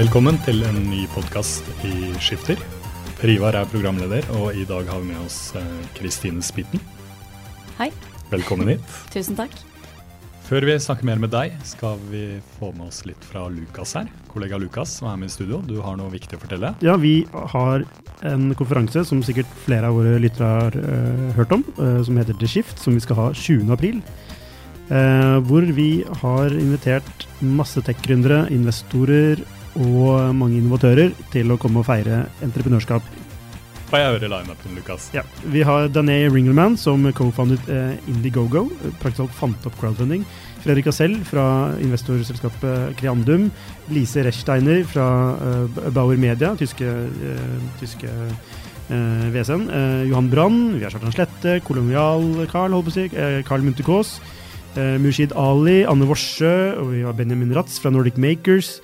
Velkommen til en ny podkast i Skifter. Per Ivar er programleder, og i dag har vi med oss Kristine Spitten. Hei. Velkommen hit. Tusen takk. Før vi snakker mer med deg, skal vi få med oss litt fra Lukas her. Kollega Lukas som er med i studio. Du har noe viktig å fortelle? Ja, vi har en konferanse som sikkert flere av våre lyttere har uh, hørt om, uh, som heter The Shift, som vi skal ha 20. april. Uh, hvor vi har invitert masse tech-gründere, investorer og mange innovatører til å komme og feire entreprenørskap. Får jeg høre lineupen, Lukas? Ja, Vi har Dané Ringelman, som co-founded eh, Indiegogo. Praktisk talt fant opp crowdfunding. Fredrik Asell fra investorselskapet Creandum. Lise Rechsteiner fra eh, Bauer Media, tyske, eh, tyske eh, VSN. Eh, Johan Brann. Vi har Kjartan Slette. Kolonial Carl, holdt. Eh, Carl Munthe Kaas. Mushid Ali. Anne Worsø. Og vi har Benjamin Ratz fra Nordic Makers.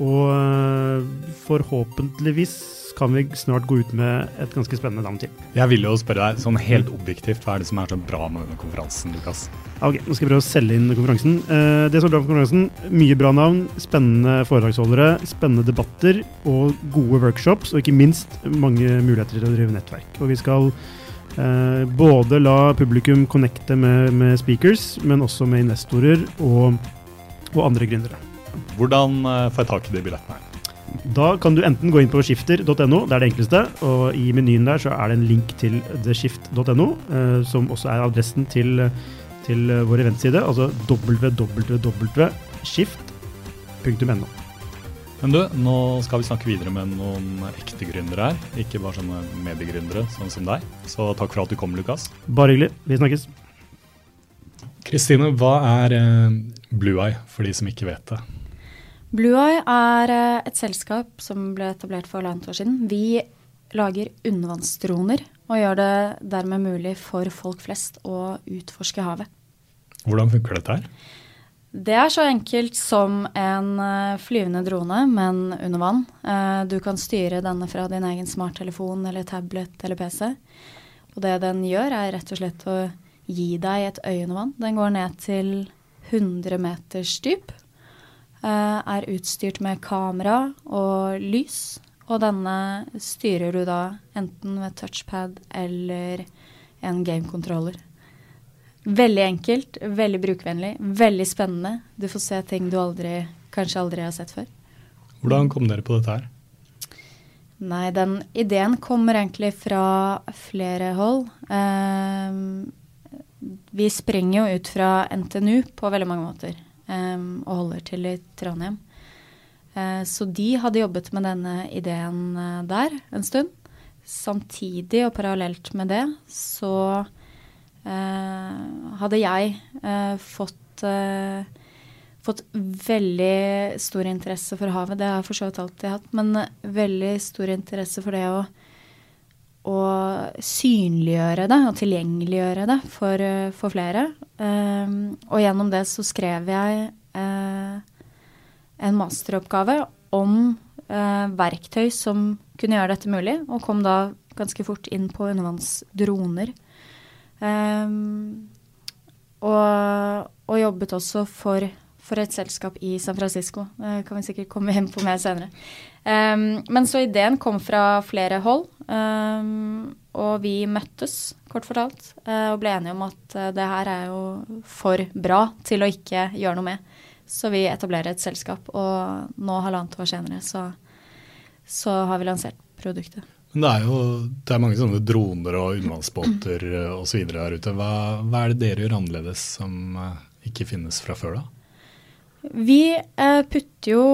Og forhåpentligvis kan vi snart gå ut med et ganske spennende navn til. Jeg vil jo spørre deg, sånn helt objektivt, hva er det som er så bra med denne konferansen, Lukas? Ok, Nå skal jeg prøve å selge inn konferansen. Det som er bra med konferansen, mye bra navn, spennende foredragsholdere, spennende debatter og gode workshops, og ikke minst mange muligheter til å drive nettverk. Og vi skal eh, både la publikum connecte med, med, speakers, men også med investorer og, og andre gründere. Hvordan får jeg tak i de billettene? Da kan du enten gå inn på skifter.no, det er det enkleste. Og i menyen der så er det en link til theskift.no, eh, som også er adressen til, til vår eventside. Altså www.skift.no. Men du, nå skal vi snakke videre med noen ekte gründere her. Ikke bare sånne mediegründere sånn som deg. Så takk for at du kom, Lukas. Bare hyggelig. Vi snakkes. Kristine, hva er Blue Eye, for de som ikke vet det? Blueye er et selskap som ble etablert for halvannet år siden. Vi lager undervannsdroner og gjør det dermed mulig for folk flest å utforske havet. Hvordan funker dette her? Det er så enkelt som en flyvende drone, men under vann. Du kan styre denne fra din egen smarttelefon eller tablet eller PC. Og det den gjør, er rett og slett å gi deg et øye under vann. Den går ned til 100 meters dyp er utstyrt med kamera og lys. Og denne styrer du da enten med touchpad eller en gamekontroller. Veldig enkelt, veldig brukervennlig, veldig spennende. Du får se ting du aldri, kanskje aldri har sett før. Hvordan kom dere på dette her? Nei, den ideen kommer egentlig fra flere hold. Eh, vi springer jo ut fra NTNU på veldig mange måter um, og holder til i Trondheim. Uh, så de hadde jobbet med denne ideen uh, der en stund. Samtidig og parallelt med det så uh, hadde jeg fått, fått veldig stor interesse for havet. Det har jeg for så vidt alltid hatt, men veldig stor interesse for det å å synliggjøre det og tilgjengeliggjøre det for, for flere. Um, og gjennom det så skrev jeg uh, en masteroppgave om uh, verktøy som kunne gjøre dette mulig, og kom da ganske fort inn på undervannsdroner. Um, og, og, jobbet også for, for, et selskap i San Francisco. Det kan vi sikkert komme inn på mer senere. Um, men så ideen kom fra flere hold. Um, og vi møttes, kort fortalt, og ble enige om at det her er jo for bra til å ikke gjøre noe med. Så vi etablerer et selskap, og nå halvannet år senere så, så har vi lansert produktet. Men det er jo det er mange sånne droner og undervannsbåter osv. her ute. Hva, hva, er det dere gjør annerledes som ikke finnes fra før, da? Vi putter jo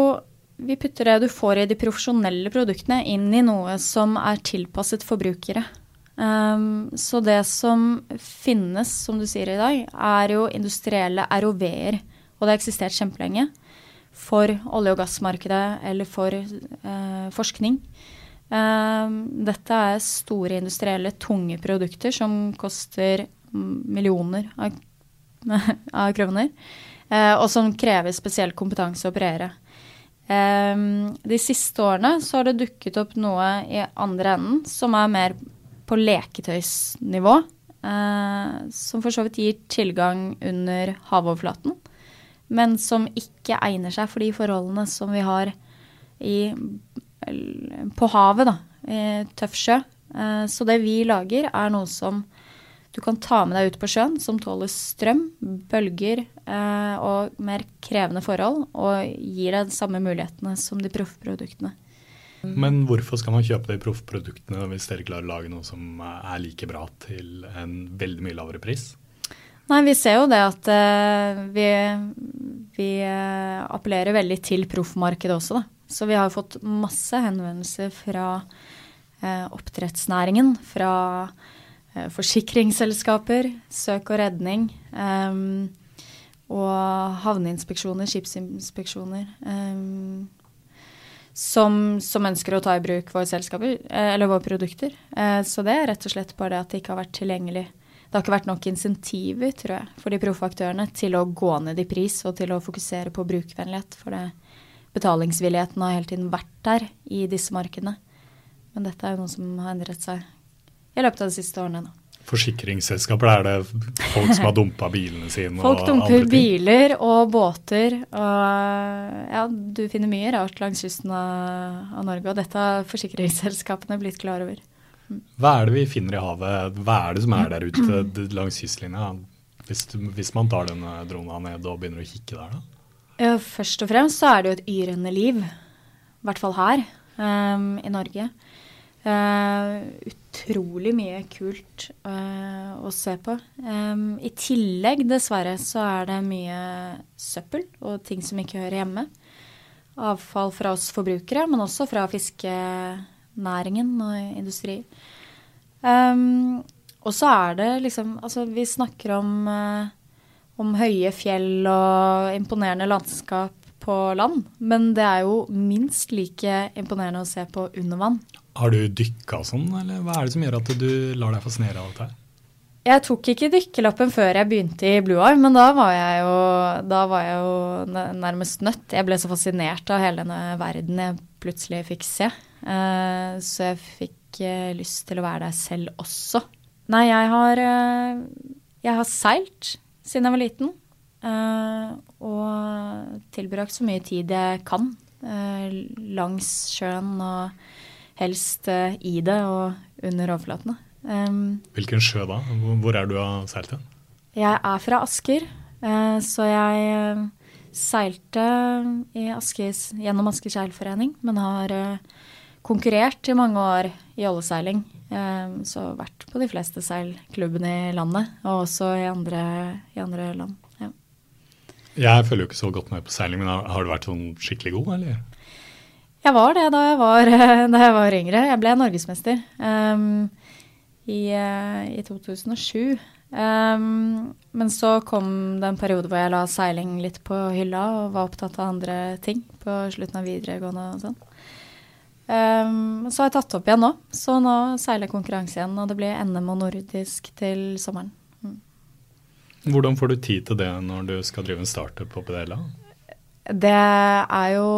vi putter det du får i de profesjonelle produktene, inn i noe som er tilpasset forbrukere. Um, så det som finnes, som du sier i dag, er jo industrielle ROV-er. Og det har eksistert kjempelenge. For olje- og gassmarkedet eller for uh, forskning. Um, dette er store industrielle, tunge produkter som koster millioner av, av kroner. Uh, og som krever spesiell kompetanse å operere. Um, de siste årene så har det dukket opp noe i andre enden som er mer på leketøysnivå. Uh, som for så vidt gir tilgang under havoverflaten, men som ikke egner seg for de forholdene som vi har i, på havet, da, i tøff sjø. Uh, så det vi lager, er noe som du kan ta med deg ut på sjøen, som tåler strøm, bølger eh, og mer krevende forhold, og gir deg de samme mulighetene som de proffproduktene. Men hvorfor skal man kjøpe de proffproduktene hvis dere klarer å lage noe som er like bra til en veldig mye lavere pris? Nei, vi ser jo det at eh, vi, vi uh, appellerer veldig til proffmarkedet også, da. Så vi har fått masse henvendelser fra uh, oppdrettsnæringen, fra Eh, forsikringsselskaper, søk og redning. Um, og havneinspeksjoner, skipsinspeksjoner. Um, som, som, ønsker å ta i bruk våre selskaper, eh, eller våre produkter. Uh, så det er rett og slett bare det at det ikke har vært tilgjengelig. Det har ikke vært nok insentiver, tror jeg, for de proffe aktørene til å gå ned i pris og til å fokusere på brukervennlighet. For det, betalingsvilligheten har hele tiden vært der i disse markedene. Men dette er jo noe som har endret seg i løpet av de siste årene. Da. Forsikringsselskaper, er det folk som har dumpa bilene sine? Folk dumper biler og båter. Og ja, du finner mye rart langs kysten av, av Norge, og dette har forsikringsselskapene blitt klar over. Mm. Hva er det vi finner i havet? Hva er det som er der ute langs kystlinja? Hvis, hvis man tar denne drona ned og begynner å kikke der, da? Ja, først og fremst så er det jo et yrende liv. I hvert fall her um, i Norge. Uh, utrolig mye kult uh, å se på. Um, I tillegg, dessverre, så er det mye søppel og ting som ikke hører hjemme. Avfall fra oss forbrukere, men også fra fiskenæringen og industri. Um, og så er det liksom Altså, vi snakker om, uh, om høye fjell og imponerende landskap på land, men det er jo minst like imponerende å se på under vann. Har du dykka sånn, eller hva er det som gjør at du lar deg fascinere av dette? Jeg tok ikke dykkerlappen før jeg begynte i Blue Eye, men da var jo, var jeg jo nærmest nødt. Jeg ble så fascinert av hele denne verden jeg plutselig fikk se. Uh, så jeg fikk uh, lyst til å være der selv også. Nei, jeg har, uh, jeg har seilt siden jeg var liten. og tilbrakt så mye tid jeg kan langs sjøen og helst eh, i det og under overflatene. Um, Hvilken sjø da? Hvor er du av seilt hen? Jeg er fra Asker, uh, så jeg uh, seilte Askes, gjennom Asker seilforening, men har uh, konkurrert i mange år i oljeseiling. så vært på de fleste seilklubbene i landet, og også i andre, i andre land. Ja. Jeg følger jo ikke så godt med på seiling, men har, har du vært sånn skikkelig god, eller? Jeg var det da jeg var, da jeg var yngre. Jeg ble norgesmester um, i, uh, i, 2007. Um, men så kom det en periode hvor jeg la seiling litt på hylla og var opptatt av andre ting på slutten av videregående og sånn. Um, så har jeg tatt opp igjen nå. Så nå seiler konkurranse igjen, og det blir NM og nordisk til sommeren. Mm. Hvordan får du tid til det når du skal drive en startup oppi det hele? Det er jo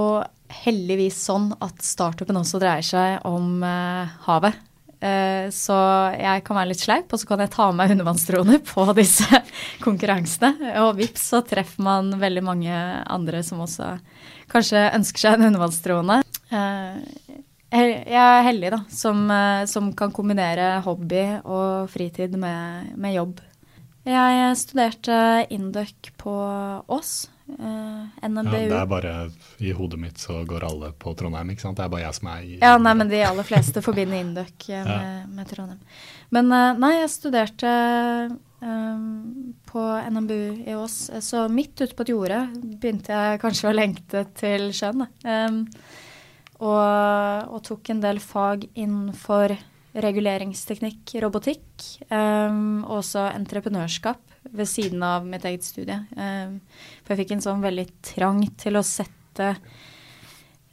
heldigvis sånn at startupen også dreier seg om eh, havet. Uh, så jeg kan være litt sleip, og så kan jeg ta med meg undervannsdroner på disse konkurransene. Og vips, så treffer man veldig mange andre som også kanskje ønsker seg en undervannsdrone. Uh, Jeg er heldig, da, som, eh, som kan kombinere hobby og fritid med, med jobb. Jeg studerte Induc på Ås. Uh, NMBU. Ja, det er bare I hodet mitt så går alle på Trondheim, ikke sant? Det er bare jeg som er i Ja, nei, men de aller fleste forbinder Induc med, ja. med, Trondheim. Men uh, nei, jeg studerte um, på NMBU i Ås. Så midt ute på et jorde begynte jeg kanskje å lengte til sjøen. Um, og, og, tok en del fag innenfor reguleringsteknikk, robotikk, um, og også entreprenørskap ved siden av mitt eget studie. Um, for jeg fikk en sånn veldig trang til å sette,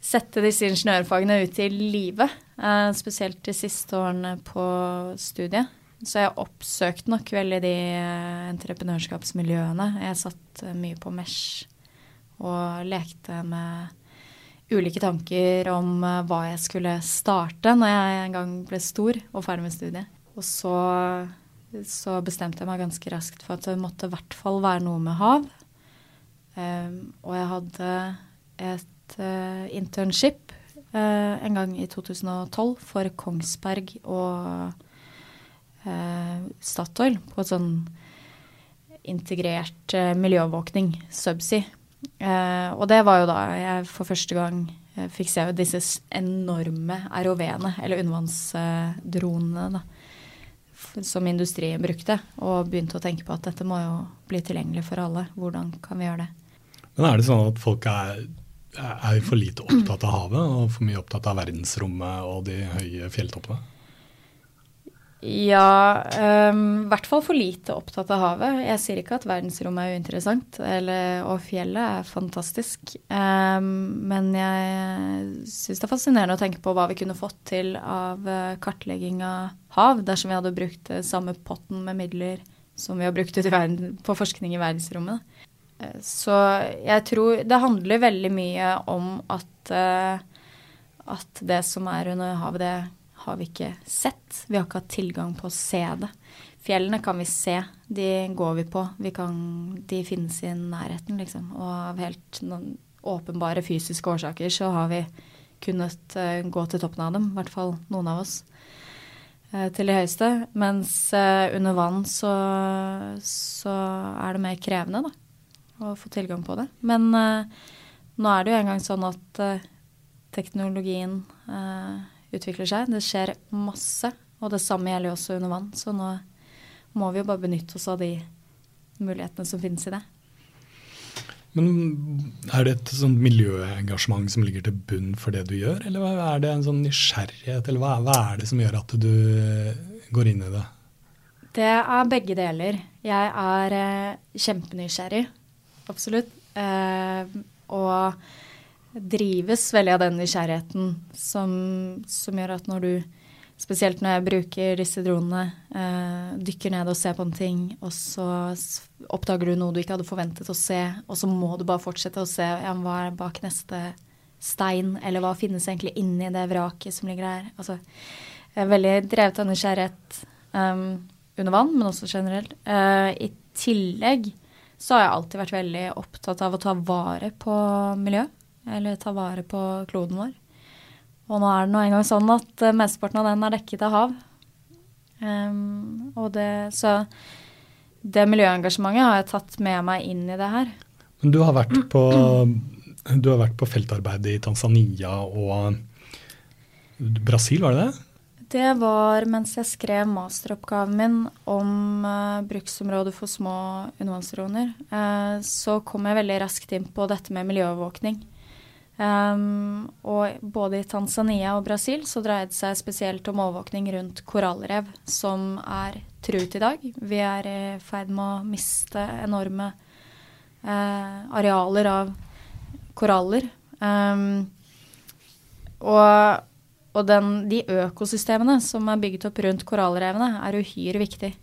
sette disse ingeniørfagene ut i livet. Uh, spesielt de siste årene på studiet. Så jeg oppsøkte nok veldig de uh, entreprenørskapsmiljøene. Jeg satt uh, mye på Mesh og lekte med ulike tanker om uh, hva jeg skulle starte når jeg en gang ble stor og ferdig med studiet. Og så, så, bestemte jeg meg ganske raskt for at det måtte i hvert fall være noe med hav. Um, og jeg hadde et uh, internship uh, en gang i 2012 for Kongsberg og Statoil på et sånn integrert miljøovervåkning, subsea. Uh, og det var jo da jeg for første gang uh, fikk se disse enorme ROV-ene, eller undervannsdronene, som industrien brukte. Og begynte å tenke på at dette må jo bli tilgjengelig for alle. Hvordan kan vi gjøre det? Men er det sånn at folk er, er for lite opptatt av havet, og for mye opptatt av verdensrommet og de høye fjelltoppene? Ja, um, i hvert fall for lite opptatt av havet. Jeg sier ikke at verdensrommet er uinteressant, eller, og fjellet er fantastisk. Um, men jeg syns det er fascinerende å tenke på hva vi kunne fått til av uh, kartlegging av hav dersom vi hadde brukt uh, samme potten med midler som vi har brukt verden, på forskning i verdensrommet. Uh, så jeg tror det handler veldig mye om at, at det som er under havet, det har vi ikke sett. Vi har ikke hatt tilgang på å se det. Fjellene kan vi se, de går vi på. Vi kan, de finnes i nærheten, liksom. Og av helt åpenbare fysiske årsaker så har vi kunnet uh, gå til toppen av dem, i hvert fall noen av oss, uh, til de høyeste. Mens uh, under vann så, så, er det mer krevende, da, å få tilgang på det. Men nå er det jo engang sånn at teknologien utvikler seg. Det skjer masse, og det samme gjelder jo også under vann. Så nå må vi jo bare benytte oss av de mulighetene som finnes i det. Men Er det et sånt miljøengasjement som ligger til bunn for det du gjør, eller er det en sånn nysgjerrighet, eller hva, hva er det som gjør at du går inn i det? Det er begge deler. Jeg er eh, kjempenysgjerrig, absolutt. Eh, og drives veldig av den nysgjerrigheten som, som, gjør at når du, spesielt når jeg bruker disse dronene, eh, dykker ned og ser på en ting, og så oppdager du noe du ikke hadde forventet å se, og så må du bare fortsette å se ja, hva er bak neste stein, eller hva finnes egentlig inni det vraket som ligger der. Altså, jeg er veldig drevet av nysgjerrighet um, under vann, men også generelt. Uh, I tillegg så har jeg alltid vært veldig opptatt av å ta vare på miljøet eller ta vare på kloden vår. Og nå er det nå engang sånn at uh, mesteparten av den er dekket av hav. Um, og det, så det miljøengasjementet har jeg tatt med meg inn i det her. Men du har vært på, du har vært på feltarbeid i Tanzania og Brasil, var det det? Det var mens jeg skrev masteroppgaven min om uh, bruksområdet for små undervannsdroner. Uh, så kom jeg veldig raskt inn på dette med miljøovervåkning. Um, og både i Tanzania og Brasil så dreier det seg spesielt om overvåkning rundt korallrev, som er truet i dag. Vi er i ferd med å miste enorme uh, arealer av koraller. Um, og, og den, de økosystemene som er bygget opp rundt korallrevene, er uhyre viktig.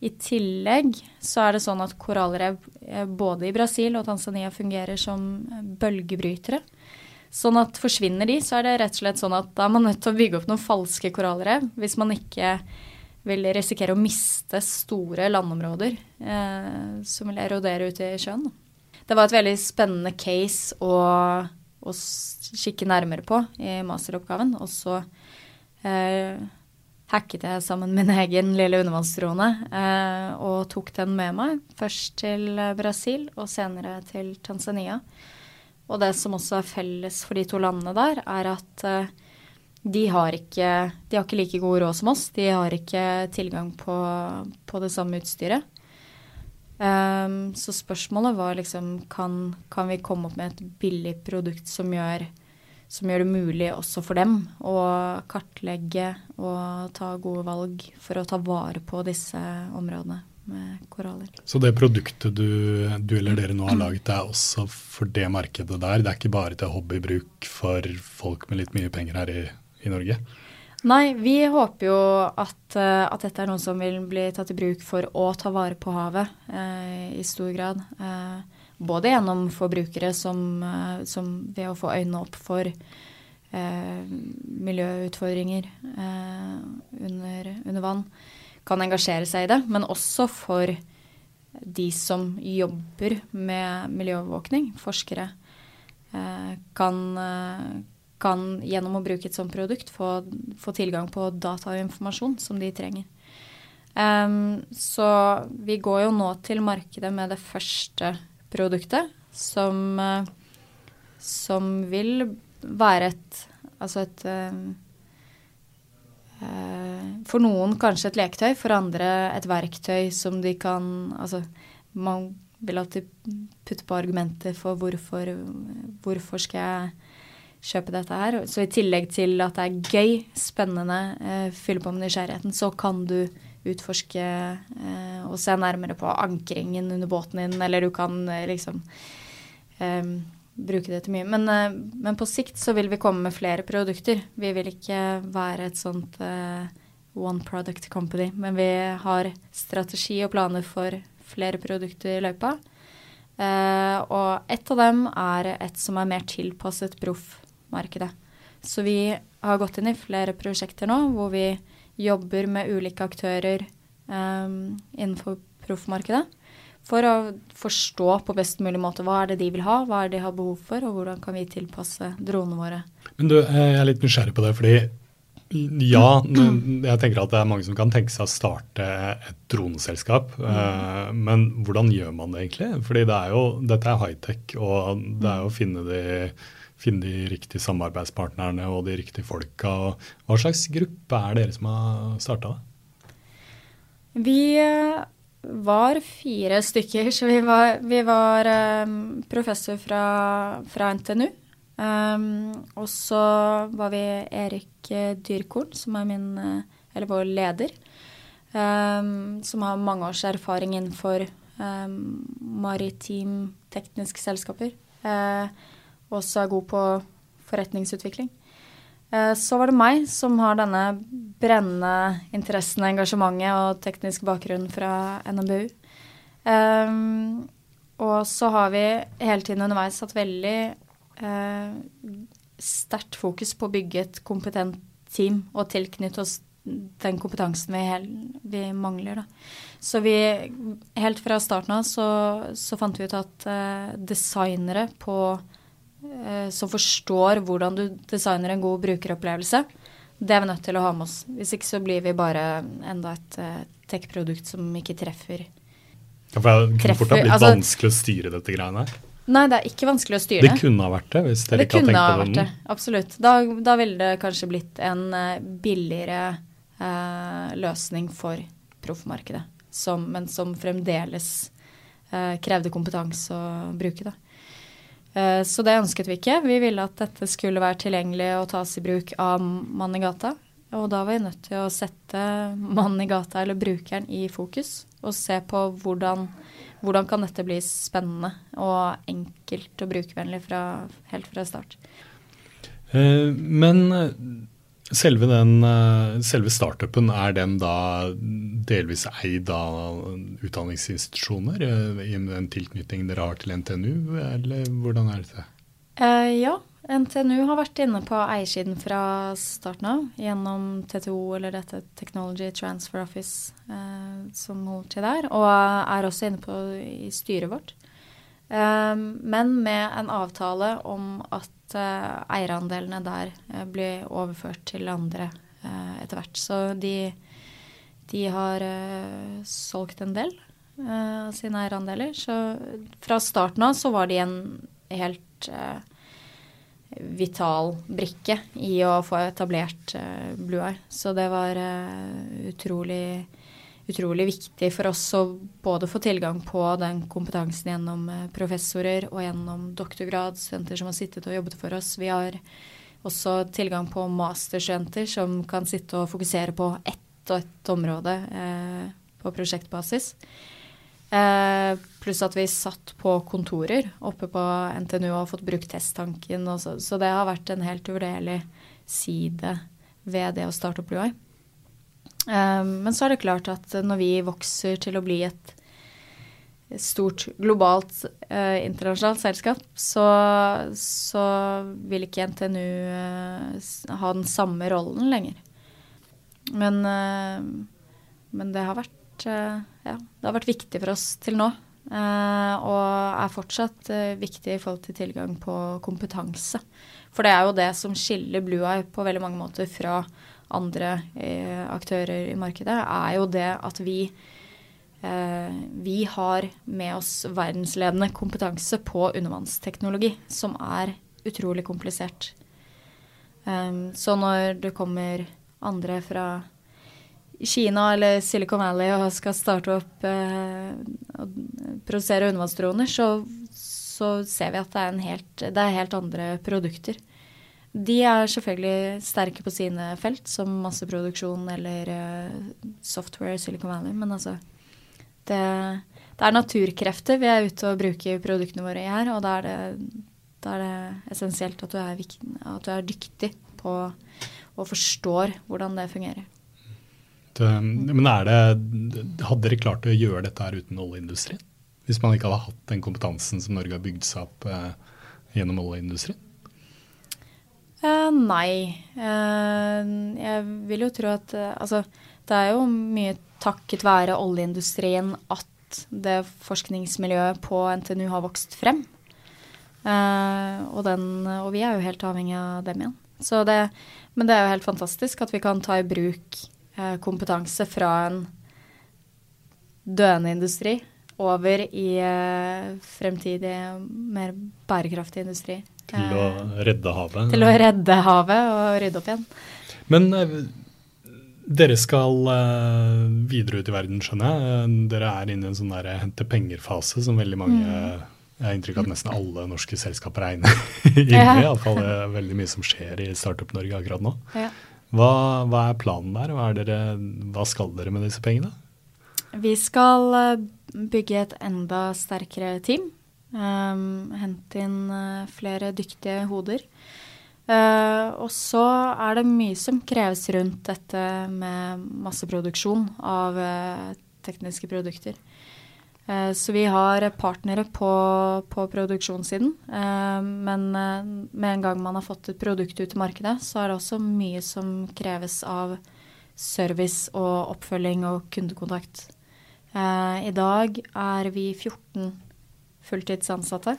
I tillegg så er det sånn at korallrev eh, både i Brasil og Tanzania fungerer som bølgebrytere. Sånn at forsvinner de, så er det rett og slett sånn at da er man nødt til å bygge opp noen falske korallrev hvis man ikke vil risikere å miste store landområder eh, som vil erodere ute i sjøen. Det var et veldig spennende case å å kikke nærmere på i masteroppgaven. Og så eh, hacket jeg sammen min egen lille undervannsdrone eh, og tok den med meg. Først til Brasil og senere til Tanzania. Og det som også er felles for de to landene der, er at eh, de, har ikke, de har ikke like god råd som oss. De har ikke tilgang på, på det samme utstyret. Um, så spørsmålet var liksom kan, kan, vi komme opp med et billig produkt som gjør, som gjør det mulig også for dem å kartlegge og ta gode valg for å ta vare på disse områdene med koraller. Så det produktet du, du eller dere nå har laget, er også for det markedet der? Det er ikke bare til hobbybruk for folk med litt mye penger her i, i Norge? Nei, vi håper jo at, uh, at, dette er noe som vil bli tatt i bruk for å ta vare på havet eh, i stor grad. Eh, både gjennom forbrukere som, som, ved å få øynene opp for miljøutfordringer under, under, vann, kan engasjere seg i det. Men også for de som jobber med miljøovervåkning, forskere, kan kan gjennom å bruke et sånt produkt få, få tilgang på data og informasjon som de trenger. Um, så vi går jo nå til markedet med det første produktet, som, uh, som vil være et Altså et uh, For noen kanskje et leketøy, for andre et verktøy som de kan Altså man vil alltid putte på argumenter for hvorfor, hvorfor skal jeg kjøpe dette her. Så i tillegg til at det er gøy, spennende, eh, fylle på med nysgjerrigheten, så kan du utforske eh, og se nærmere på ankringen under båten din, eller du kan eh, liksom eh, bruke det til mye. Men, eh, men, på sikt så vil vi komme med flere produkter. Vi vil ikke være et sånt eh, one product company, men vi har strategi og planer for flere produkter i løypa. Uh, og et av dem er et som er mer tilpasset proffmarkedet. Så vi har gått inn i flere prosjekter nå hvor vi jobber med ulike aktører um, innenfor proffmarkedet. For å forstå på best mulig måte hva er det de vil ha, hva er det de har behov for, og hvordan kan vi tilpasse dronene våre. Men du, Jeg er litt nysgjerrig på det, fordi ja, jeg tenker at det er mange som kan tenke seg å starte et droneselskap. Mm. Men hvordan gjør man det egentlig? Fordi det er jo, dette er high-tech, og det er jo å finne de finne de riktige samarbeidspartnerne og de riktige folka. Hva slags gruppe er dere som har starta det? Vi eh, var fire stykker, så vi var, vi var um, professor fra, fra NTNU. Um, og så var vi Erik Dyrkorn, som er min, eller vår leder. Um, som har mange års erfaring innenfor um, maritim tekniske selskaper. Uh, også er god på forretningsutvikling. Uh, så var det meg som har denne brennende interessen, engasjementet og teknisk bakgrunn fra NMBU. Um, og så har vi hele tiden underveis hatt veldig sterkt fokus på å bygge et kompetent team og tilknytte oss den kompetansen vi, hel, vi mangler. Da. Så vi, helt fra starten av så, så fant vi ut at uh, designere på Eh, som forstår hvordan du designer en god brukeropplevelse. Det er vi nødt til å ha med oss. Hvis ikke så blir vi bare enda et uh, tech-produkt som ikke treffer. Ja, for Det kunne fort ha blitt altså, vanskelig å styre dette greiene her. Nei, det er ikke vanskelig å styre. Det kunne ha vært det, hvis dere det ikke har tenkt på det. Det det, absolutt. Da, da, ville det kanskje blitt en uh, billigere eh, løsning for proffmarkedet. men som fremdeles krevde kompetanse å bruke. Eh, så det ønsket vi ikke. Vi ville at dette skulle være tilgjengelig og tas i bruk av mannen i gata. Og da var vi nødt til å sette mannen i gata, eller brukeren, i fokus. Og se på hvordan, hvordan kan dette bli spennende og enkelt og brukervennlig fra, helt fra start. Eh, men Selve, den, eh, selve, startupen, er den da delvis eid av utdanningsinstitusjoner eh, i den tilknytning dere har til NTNU, eller hvordan er det? Uh, ja, NTNU har vært inne på eiersiden fra starten av gjennom TTO, eller dette Technology Transfer Office eh, som holder til der, og er også inne på i styret vårt. Men med en avtale om at eierandelene der blir overført til andre etter hvert. Så de, de har solgt en del av sine eierandeler. Så fra starten av så var de en helt vital brikke i å få etablert uh, Blue Eye. Så det var uh, utrolig, utrolig viktig for oss å både få tilgang på den kompetansen gjennom uh, professorer og gjennom doktorgradsstudenter som har sittet og jobbet for oss. Vi har også tilgang på masterstudenter som kan sitte og fokusere på ett og ett område på prosjektbasis. Eh, pluss at vi satt på kontorer oppe på NTNU og har fått brukt testtanken. Så, så, det har vært en helt uvurderlig side ved det å starte opp Eye. Eh, men så er det klart at når vi vokser til å bli et stort globalt eh, internasjonalt selskap, så, så, vil ikke NTNU eh, ha den samme rollen lenger. Men, eh, men det har vært Eh, ja, det har vært viktig for oss til nå. Eh, og er fortsatt eh, viktig i forhold til tilgang på kompetanse. For det er jo det som skiller Blue Eye på veldig mange måter fra andre aktører i markedet, er jo det at vi vi har med oss verdensledende kompetanse på undervannsteknologi, som er utrolig komplisert. så når det kommer andre fra Kina eller Silicon Valley og skal starte opp eh, og produsere undervannsdroner, så, så, ser vi at det er, helt, det er, helt, andre produkter. De er selvfølgelig sterke på sine felt, som masseproduksjon eller eh, software Silicon Valley, men altså det, det, er naturkrefter vi er ute og bruker produktene våre i her, og da er det, da er det essensielt at du, er, at du er dyktig på og forstår hvordan det fungerer. Eh, men det, hadde dere klart å gjøre dette her uten oljeindustrien? Hvis man ikke hadde hatt den kompetansen som Norge har bygd seg opp eh, gjennom oljeindustrien? Eh, nei. Eh, jeg vil jo tro at uh, Altså, det er jo mye takket være oljeindustrien at det forskningsmiljøet på NTNU har vokst frem. Og, den, og, vi er jo helt avhengig av dem igjen. Det, men det er jo helt fantastisk at vi kan ta i bruk Eh, kompetanse fra en døende industri over i eh, fremtidig, mer bærekraftig industri. Til å eh, redde havet? Til å redde havet og rydde opp igjen. Men dere skal videre ut i verden, skjønner jeg. Dere er inne i en sånn der hente penger-fase som veldig mange mm. Jeg har inntrykk av at nesten alle norske selskaper er inne i. Ja. Iallfall veldig mye som skjer i Startup Norge akkurat nå. Ja. Hva, hva, er planen der? Hva, dere, hva, skal dere med disse pengene? Vi skal eh, bygge et enda sterkere team. Um, hente inn uh, flere dyktige hoder. Uh, og så er det mye som kreves rundt dette med masseproduksjon av uh, tekniske produkter. Eh, så vi har partnere på, på produksjonssiden. Eh, men eh, med en gang man har fått et produkt ut i markedet, så er det også mye som kreves av service og oppfølging og kundekontakt. I dag er vi 14 fulltidsansatte.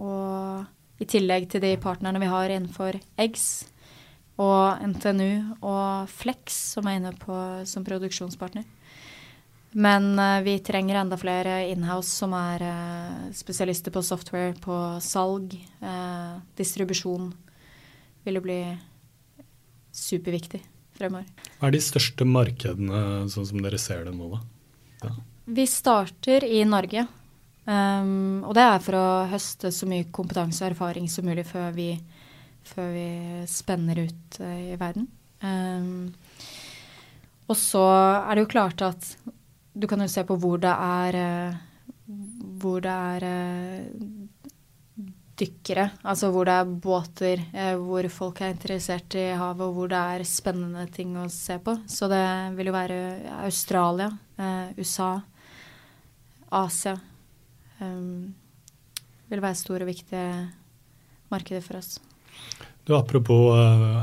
Og i tillegg til de partnerne vi har innenfor Eggs og NTNU og Flex, som er inne på, som produksjonspartner. Men uh, vi trenger enda flere inhouse som er uh, spesialister på software, på salg, uh, distribusjon. Vil jo bli superviktig fremover. Hva er de største markedene sånn som dere ser det nå, da? Ja. Vi starter i Norge. Um, og det er for å høste så mye kompetanse og erfaring som mulig før vi, før vi spenner ut i verden. Um, og så er det jo klart at du kan jo se på hvor det er eh, Hvor det er eh, dykkere, altså hvor det er båter, eh, hvor folk er interessert i havet, og hvor det er spennende ting å se på. Så det vil jo være Australia, USA, Asia. Um, vil være store og viktige markeder for oss. Du, Apropos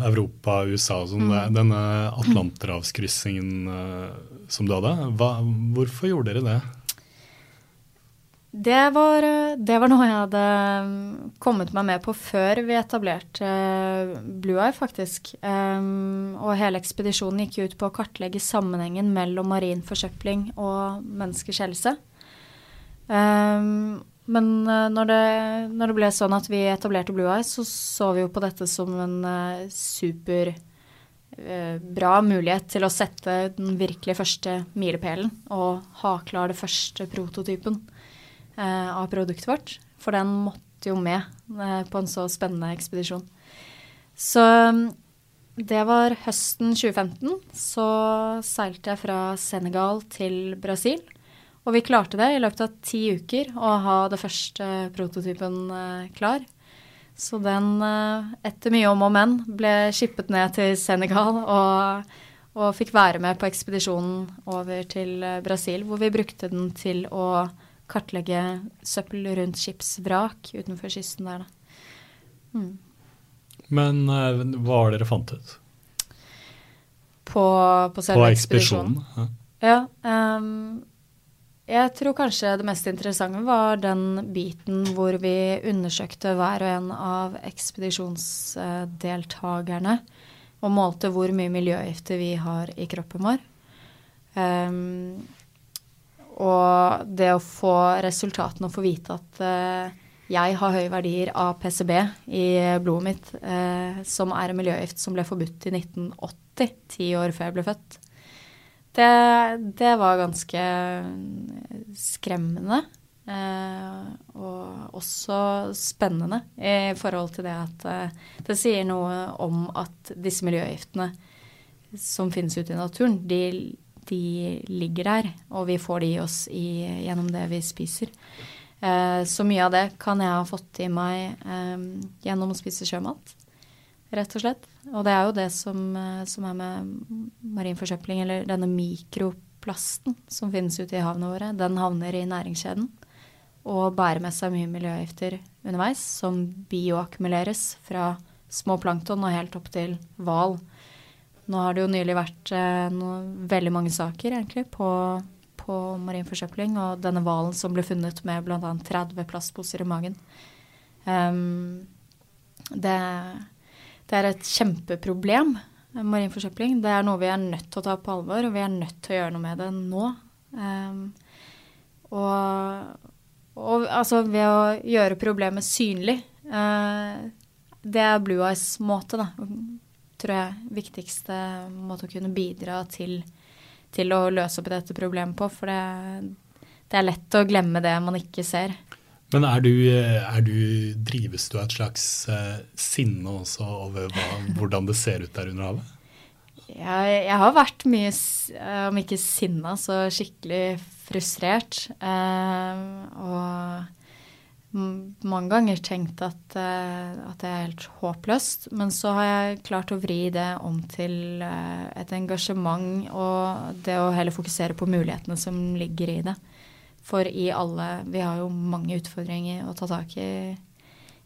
Europa USA, og sånn, mm. denne Atlanterhavskryssingen som du hadde. Hva, hvorfor gjorde dere det? Det var, det var, noe jeg hadde mm, kommet meg med på før vi etablerte eh, Blue Eye, faktisk. Um, og hele ekspedisjonen gikk ut på å kartlegge sammenhengen mellom marin forsøpling og menneskers helse. Um, men uh, når, det, når, det, ble sånn at vi etablerte Blue Eye, så så vi jo på dette som en uh, super uh, bra mulighet til å sette den virkelig første milepælen og ha klar det første prototypen. Eh, av produktet vårt. For den måtte jo med eh, på en så spennende ekspedisjon. Så mm, det var høsten 2015. Så seilte jeg fra Senegal til Brasil. Og vi klarte det i løpet av ti uker å ha det første prototypen eh, klar. Så den, etter mye om og men, ble skippet ned til Senegal og, og fikk være med på ekspedisjonen over til Brasil, hvor vi brukte den til å kartlegge søppel rundt skipsvrak utenfor kysten der, da. Mm. Men uh, hva har dere fant ut? På, på selve på ekspedisjonen? ekspedisjonen? Ja. Um, jeg tror kanskje det mest interessante var den biten hvor vi undersøkte hver og en av ekspedisjonsdeltakerne og målte hvor mye miljøgifter vi har i kroppen vår. Um, og det å få resultatene og få vite at uh, jeg har høye verdier av PCB i blodet mitt, uh, som er en miljøgift som ble forbudt i 1980, ti år før jeg ble født, det, det var ganske skremmende. Uh, og også spennende i forhold til det at det sier noe om at disse miljøgiftene som finnes ute i naturen, de de ligger der, og vi får de i oss i, gjennom det vi spiser. Eh, så mye av det kan jeg ha fått i meg eh, gjennom å spise sjømat, rett og slett. Og det er jo det som, eh, som er med marin forsøpling, eller denne mikroplasten som finnes ute i havene våre. Den havner i næringskjeden og bærer med seg mye miljøgifter underveis, som bioakkumuleres fra små plankton og helt opp til hval. Nå har det jo nylig vært eh, noe, veldig mange saker egentlig på, på marin forsøpling, og denne hvalen som ble funnet med bl.a. 30 plastposer i magen. Um, det, det, er et kjempeproblem, marin forsøpling. Det er noe vi er nødt til å ta på alvor, og vi er nødt til å gjøre noe med det nå. Um, og, og, altså ved å gjøre problemet synlig. Uh, det er Blue Eyes måte, da tror jeg, viktigste måte å kunne bidra til, til å løse opp i dette problemet på. For det, det, er lett å glemme det man ikke ser. Men er du, er du drives du av et slags uh, sinne også over hva, hvordan det ser ut der under havet? Jeg, jeg har vært mye, om ikke sinna, så skikkelig frustrert. Uh, og mange ganger tenkt at, at, det er helt håpløst. Men så har jeg klart å vri det om til et engasjement og det å heller fokusere på mulighetene som ligger i det. For i alle Vi har jo mange utfordringer å ta tak i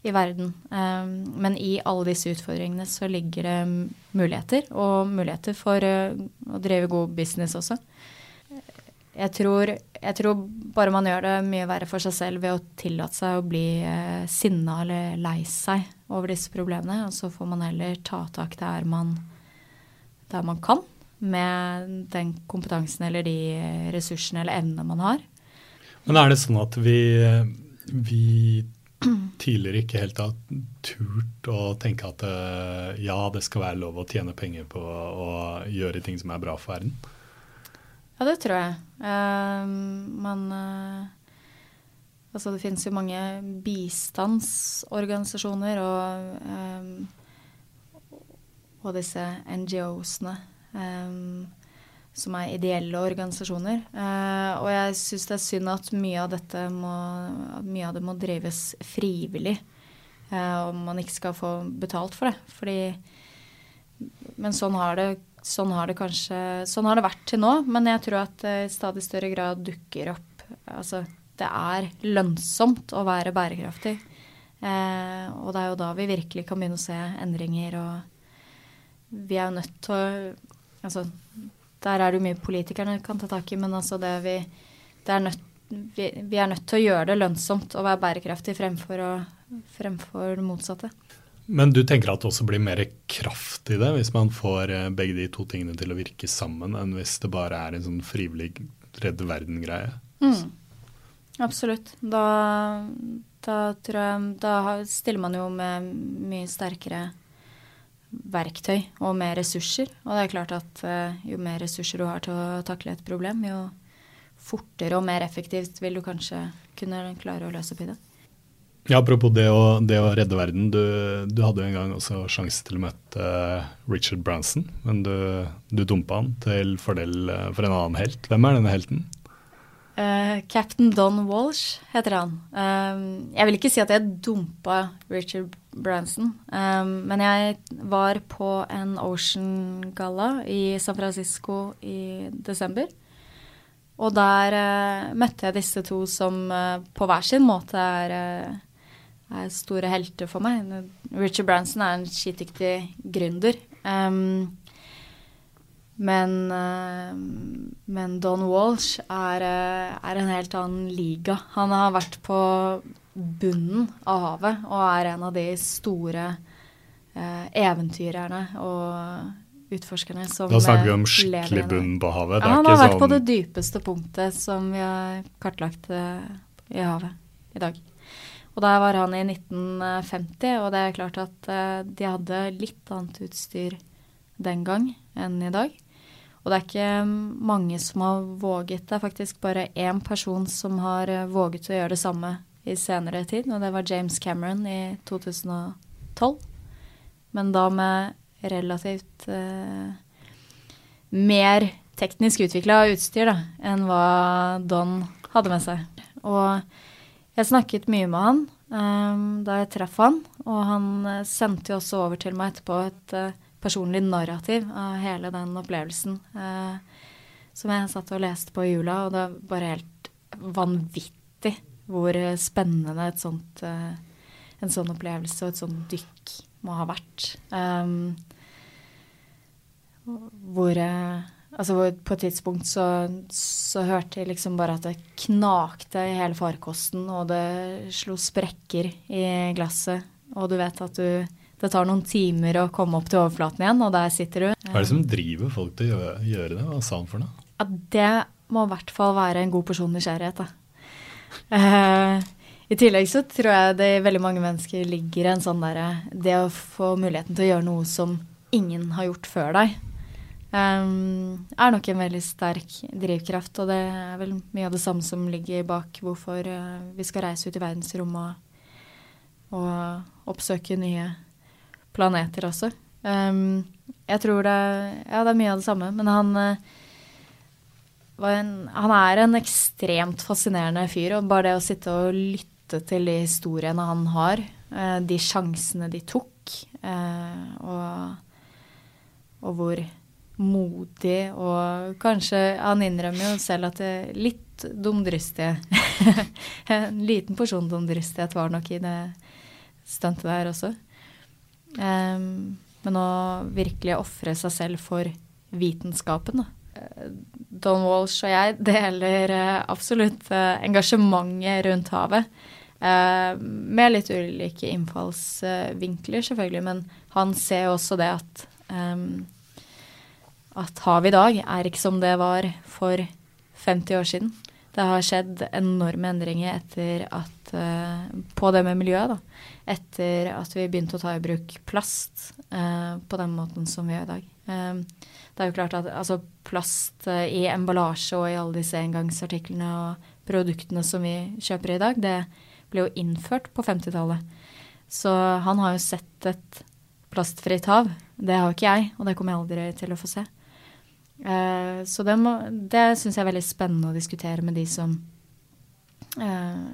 i verden. Um, men i alle disse utfordringene så ligger det muligheter, og muligheter for uh, å drive god business også. Jeg tror, jeg tror, bare man gjør det mye verre for seg selv ved å tillate seg å bli eh, sinna eller lei seg over disse problemene. Og så får man heller ta tak der man, der man kan, med den kompetansen eller de ressursene eller evnene man har. Men er det sånn at vi, vi tidligere ikke helt har turt å tenke at eh, ja, det skal være lov å tjene penger på å gjøre ting som er bra for verden? Ja, det tror jeg. Uh, men uh, altså det finnes jo mange bistandsorganisasjoner og, um, og disse NGO-ene um, som er ideelle organisasjoner. Eh, og jeg syns det er synd at mye av dette må, mye av det må drives frivillig. Eh, og man ikke skal få betalt for det. Fordi Men sånn har det sånn har det kanskje Sånn har det vært til nå, men jeg tror at det i stadig større grad dukker opp Altså, det er lønnsomt å være bærekraftig. Eh, og det er jo da vi virkelig kan begynne å se endringer, og vi er jo nødt til å Altså, der er det jo mye politikerne kan ta tak i, men altså det vi Det er nødt, vi, vi, er nødt til å gjøre det lønnsomt å være bærekraftig fremfor, å, fremfor det motsatte. Men du tenker at det også blir mer kraft i det, hvis man får eh, begge de to tingene til å virke sammen, enn hvis det bare er en sånn frivillig redde verden-greie? Mm. Absolutt. Da, da, tror jeg Da stiller man jo med mye sterkere verktøy og mer ressurser. Og det er klart at uh, jo mer ressurser du har til å takle et problem, jo fortere og mer effektivt vil du kanskje kunne klare å løse opp i det. Ja, Apropos det å, det å redde verden. Du, du, hadde jo en gang også sjanse til å møte uh, Richard Branson, men du, du dumpa han til fordel uh, for en annen helt. Hvem er denne helten? Uh, Captain Don Walsh heter han. Um, jeg vil ikke si at jeg dumpa Richard Branson, um, men jeg var på en Ocean-galla i San Francisco i desember. Og der uh, møtte jeg disse to som uh, på hver sin måte er, er, store helter for meg. Richard Branson er en skitdyktig gründer. Um, men, men, Don Walsh er, er, en helt annen liga. Han har vært på bunnen av havet og er en av de store eventyrerne og utforskerne som Da snakker vi om skikkelig bunn på havet? Ja, han har vært sånn... på det dypeste punktet som vi har kartlagt i havet i dag. Og der var han i 1950, og det er klart at de hadde litt annet utstyr den gang enn i dag. Og det er ikke mange som har våget. Det er faktisk bare én person som har uh, våget å gjøre det samme i senere tid, og det var James Cameron i 2012. Men da med relativt eh, mer teknisk utvikla utstyr da, enn hva Don hadde med seg. Og jeg snakket mye med han um, da jeg traff han, og han uh, sendte jo også over til meg etterpå et uh, personlig narrativ av hele den opplevelsen som jeg satt og leste på i jula, og det er bare helt vanvittig hvor spennende et sånt, en sånn opplevelse og et sånt dykk må ha vært. Um, hvor, altså hvor på et tidspunkt så, så, hørte jeg liksom bare at det knakte i hele farkosten, og det slo sprekker i glasset. Og du vet at du det tar noen timer å komme opp til overflaten igjen, og der sitter du. Hva er det som driver folk til å gjøre, gjøre det? Hva sa han for noe? Ja, det må i hvert fall være en god porsjon nysgjerrighet. Da. Uh, I tillegg så tror jeg det i veldig mange mennesker ligger en sånn derre Det å få muligheten til å gjøre noe som ingen har gjort før deg um, er nok en veldig sterk drivkraft. Og det er vel mye av det samme som ligger bak hvorfor uh, vi skal reise ut i verdensrommet og, og oppsøke nye planeter også. Um, jeg tror det, ja, det er mye av det samme. Men han, uh, en, han er en ekstremt fascinerende fyr. Og bare det å sitte og lytte til de historiene han har, uh, de sjansene de tok, og, og hvor modig og kanskje Han innrømmer jo selv at det er litt dumdristige En liten porsjon dumdristighet var nok i det stuntet der også. Um, men å virkelig ofre seg selv for vitenskapen, da. Don Walsh og jeg deler uh, absolutt uh, engasjementet rundt havet. Med litt ulike innfallsvinkler, selvfølgelig, men han ser jo også det at um, at havet i dag er ikke som det var for 50 år siden. Det har skjedd enorme endringer etter at, uh, på det med miljøet. Da. Etter at vi begynte å ta i bruk plast eh, på den måten som vi gjør i dag. Eh, det er jo klart at altså, plast uh, i emballasje og i alle disse engangsartiklene og produktene som vi kjøper i dag, det ble jo innført på 50-tallet. Så han har jo sett et plastfritt hav. Det har jo ikke jeg, og det kommer jeg aldri til å få se. Eh, så det, må, det syns jeg er veldig spennende å diskutere med de som uh,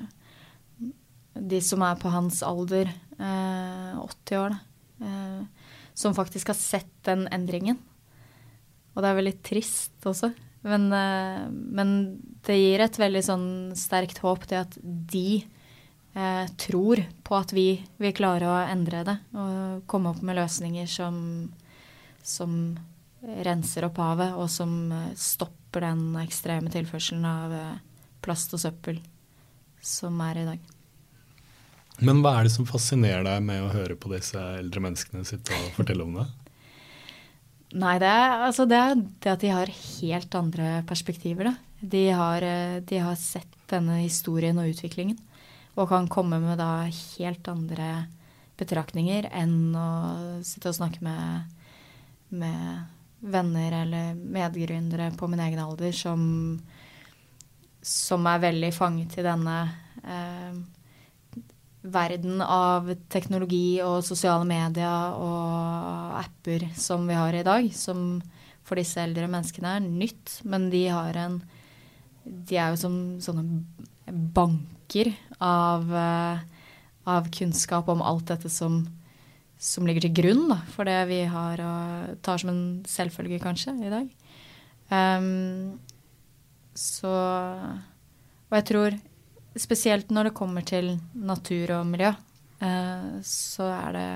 De som er på hans alder, uh, eh, 80 år, da. som faktisk har sett den endringen. Og det er veldig trist også. Men, men det gir et veldig sånn sterkt håp, det at de tror på at vi vil klare å endre det. Og komme opp med løsninger som, som renser opp havet, og som eh, stopper den ekstreme tilførselen av eh, plast og søppel som er i dag. Men hva er det som fascinerer deg med å høre på disse eldre menneskene sitte og fortelle om det? Nei, det er, altså det, er det at de har helt andre perspektiver. Da. De, har, eh, de har sett denne historien og utviklingen og kan komme med da helt andre betraktninger enn å sitte og snakke med, med venner eller medgründere på min egen alder som, som er veldig fanget i denne eh, verden av teknologi og sosiale medier og apper som vi har i dag, som for disse eldre menneskene er nytt, men de har en De er jo som sånne banker av, uh, av kunnskap om alt dette som, som ligger til grunn da, for det vi har og tar som en selvfølge, kanskje, i dag. Um, så Og jeg tror spesielt når det kommer til natur og miljø, eh, så, er det,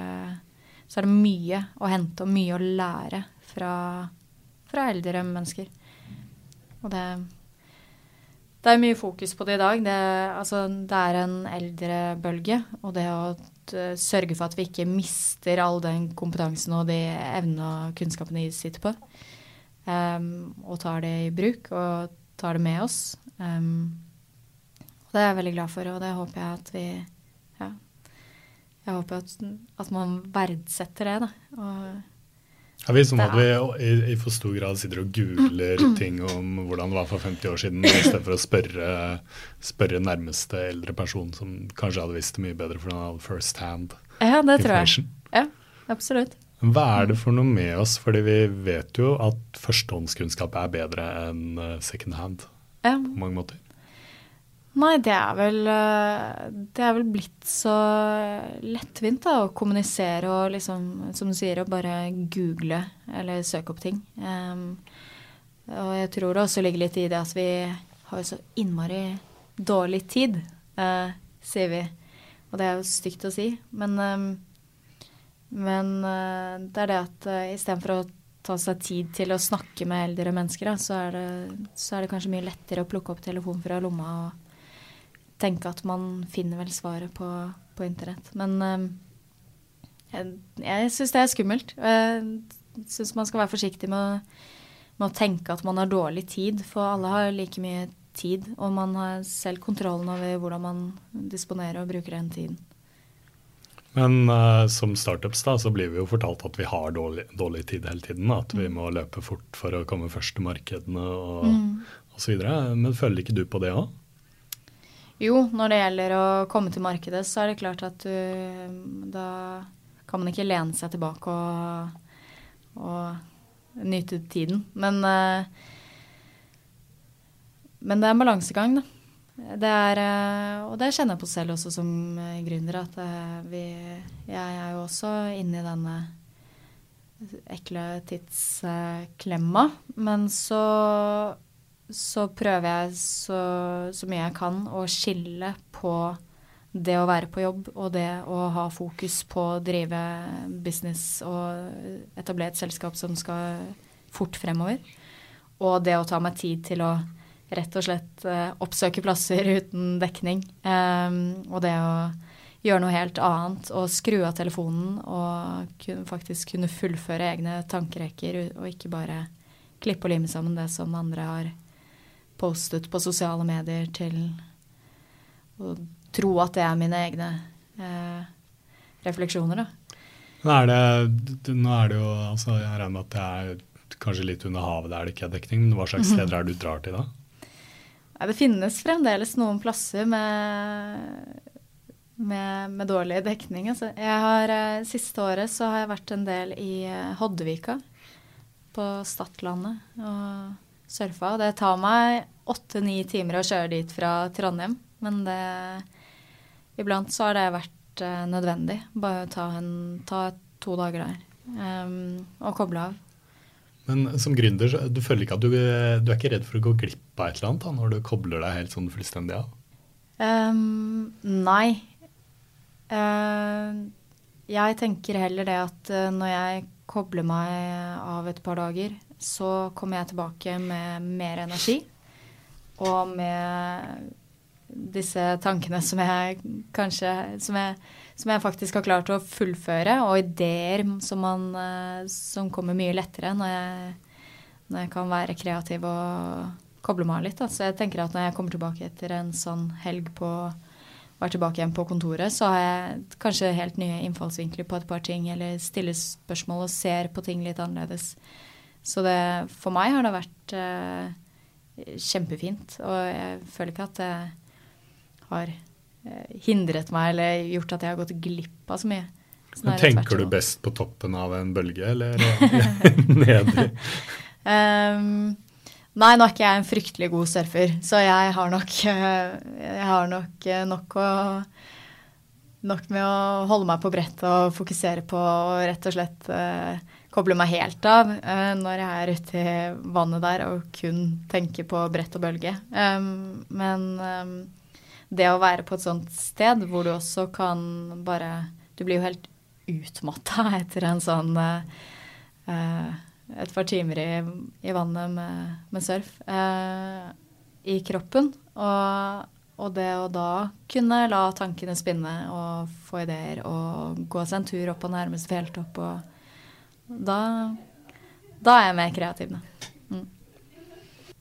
så, er det, mye å hente og mye å lære fra, fra eldre mennesker. Og det, det er mye fokus på det i dag. Det, altså, det er en eldrebølge. Og det å sørge for at vi ikke mister all den kompetansen og de evnene og kunnskapene de sitter på, um, og tar det i bruk og tar det med oss. Um, det er jeg veldig glad for, og det håper jeg at vi Ja. Jeg håper at, at man verdsetter det, da. Og ja, vi som at vi i, i, for stor grad sitter og googler ting om hvordan det var for 50 år siden, i stedet for å spørre, spørre nærmeste eldre person som kanskje hadde visst det mye bedre, for han hadde first hand ja, det tror jeg. Ja, absolutt. Hva er det for noe med oss? Fordi vi vet jo at førstehåndskunnskap er bedre enn eh, second hand ja. på mange måter. Nei, det er vel eh, Det er vel blitt så lettvint da, å kommunisere og liksom, som du sier, å bare google eller søke opp ting. Um, og jeg tror det også ligger litt i det at vi har jo så innmari dårlig tid, uh, sier vi. Og det er jo stygt å si, men, um, men uh, det er det at uh, istedenfor å ta seg tid til å snakke med eldre mennesker, da, så, er det, så er det kanskje mye lettere å plukke opp telefonen fra lomma og tenke at man finner vel svaret på, på internett. Men uh, jeg, jeg syns det er skummelt. Jeg syns man skal være forsiktig med å, med å, tenke at man har dårlig tid, for alle har like mye tid. Og man har selv kontrollen over hvordan man disponerer og bruker den tiden. Men uh, som startups da, så blir vi jo fortalt at vi har dårlig, dårlig tid hele tiden. At vi mm. må løpe fort for å komme først til markedene og mm. osv. Men føler ikke du på det òg? Jo, når det gjelder å komme til markedet, så er det klart at du Da kan man ikke lene seg tilbake og, og nyte tiden. Men, eh, men det er en balansegang, da. Det er, eh, og det kjenner jeg på selv også som gründer, at eh, vi, jeg er jo også inne i denne ekle tidsklemma. Men så så prøver jeg så, så, mye jeg kan å skille på det å være på jobb og det å ha fokus på å drive business og etablere et selskap som skal fort fremover. Og det å ta meg tid til å rett og slett uh, oppsøke plasser uten dekning. Um, og det å gjøre noe helt annet og skru av telefonen og kun, faktisk kunne fullføre egne tankerekker og ikke bare klippe og lime sammen det som andre har postet på sosiale medier til å tro at det er mine egne eh, refleksjoner, da. Nå er, det, nå er det jo altså Jeg regner med at det er kanskje litt under havet der det ikke er dekning. Men hva slags mhm. steder er det du drar til da? Det finnes fremdeles noen plasser med, med, med dårlig dekning. Altså. Jeg har, eh, siste året så har jeg vært en del i eh, Hoddevika på Stadlandet og surfa. Det tar meg åtte-ni timer å kjøre dit fra Trondheim. Men det, iblant så har det vært uh, nødvendig. Bare ta, en, ta to dager der um, og koble av. Men som gründer, du føler ikke at du, du, er ikke redd for å gå glipp av et eller annet da, når du kobler deg helt sånn fullstendig av? Um, nei. Uh, jeg tenker heller det at uh, når jeg kobler meg av et par dager, så kommer jeg tilbake med mer energi og med disse tankene som jeg kanskje som jeg, som jeg, faktisk har klart å fullføre, og ideer som, man, eh, som kommer mye lettere når jeg, når jeg, kan være kreativ og koble meg av litt. Da. Så jeg tenker at når jeg kommer tilbake etter en sånn helg på være tilbake igjen på kontoret, så har jeg kanskje helt nye innfallsvinkler på et par ting, eller stiller spørsmål og ser på ting litt annerledes. Så det, for meg har det vært eh, kjempefint, og jeg føler ikke at det har eh, hindret meg eller gjort at jeg har gått glipp av så mye. Men tenker du best på toppen av en bølge, eller nedi? um, nei, nå er ikke jeg en fryktelig god surfer, så jeg har nok, eh, jeg har nok eh, nok, å, nok med å holde meg på brettet og fokusere på og rett og slett uh, koble meg helt av uh, når jeg er ute i vannet der og kun tenker på brett og bølge. Um, men um, det å være på et sånt sted hvor du også kan bare Du blir jo helt utmatta etter en sånn uh, Et par timer i, i vannet med, med surf i kroppen. Og, og, det å da kunne la tankene spinne og få ideer og gå seg en tur opp på nærmeste fjelltopp og da, da er jeg mer kreativ, da. Mm.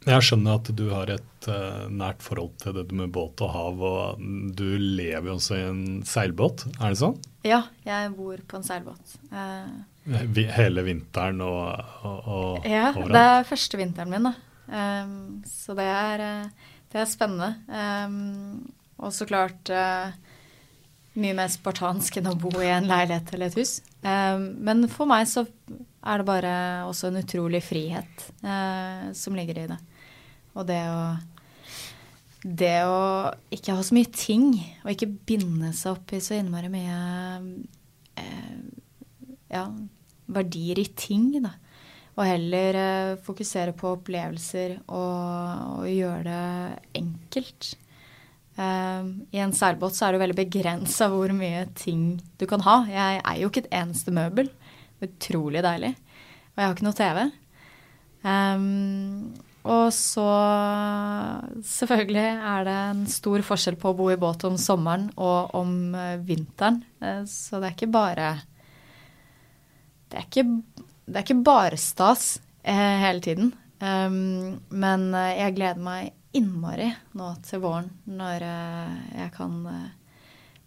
Jeg skjønner at du har et uh, nært forhold til det med båt og hav, og du lever jo også i en seilbåt, er det sånn? Ja, jeg bor på en seilbåt. Uh, Hele vinteren og, og, og Ja, overalt. det er første vinteren min, da. Um, så det er, det er spennende. Um, og så klart uh, mye mer spartansk enn å bo i en leilighet eller et hus. Um, men for meg så er det bare også en utrolig frihet som ligger i det. Og det å det å ikke ha så mye ting, og ikke binde seg opp i så innmari mye eh, ja, verdier i ting, da. Og heller eh, fokusere på opplevelser og, og gjøre det enkelt. Eh, I en seilbåt så er det veldig begrensa hvor mye ting du kan ha. Jeg eier jo ikke et eneste møbel. Utrolig deilig. Og jeg har ikke noe TV. Um, og så selvfølgelig er det en stor forskjell på å bo i båt om sommeren og om eh, vinteren. Eh, så det er ikke bare Det er ikke, det er ikke bare stas eh, hele tiden. Um, men jeg gleder meg innmari nå til våren når jeg kan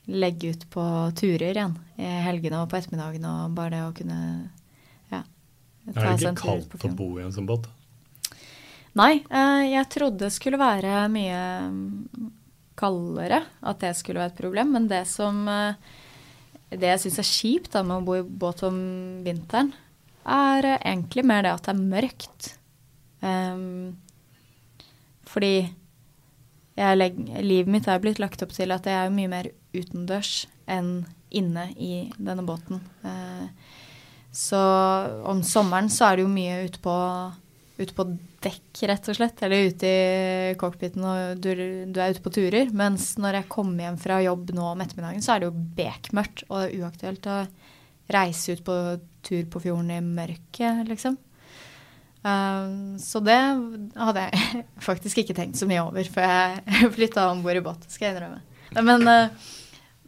legge ut på turer igjen i helgene og på ettermiddagen og bare det å kunne ja, ta seg en tur på fjorden. Er det ikke kaldt å bo i en sånn båt? Nei, eh, jeg trodde det skulle være mye mm, kaldere, at det skulle være et problem. Men det som eh, Det jeg syns er kjipt da, med å bo i båt om vinteren, er egentlig mer det at det er mørkt. Um, fordi legger, livet mitt er blitt lagt opp til at jeg er mye mer utendørs enn inne i denne båten. Uh, så om sommeren så er det jo mye ute på, ute på dekk, rett og slett. Eller ute i cockpiten og du, du, er ute på turer. Mens når jeg kommer hjem fra jobb nå om ettermiddagen, så er det jo bekmørkt. Og det er uaktuelt å reise ut på tur på fjorden i mørket, liksom. Um, så det hadde jeg faktisk ikke tenkt så mye over før jeg flytta om bord i båt, skal jeg innrømme. Men, uh,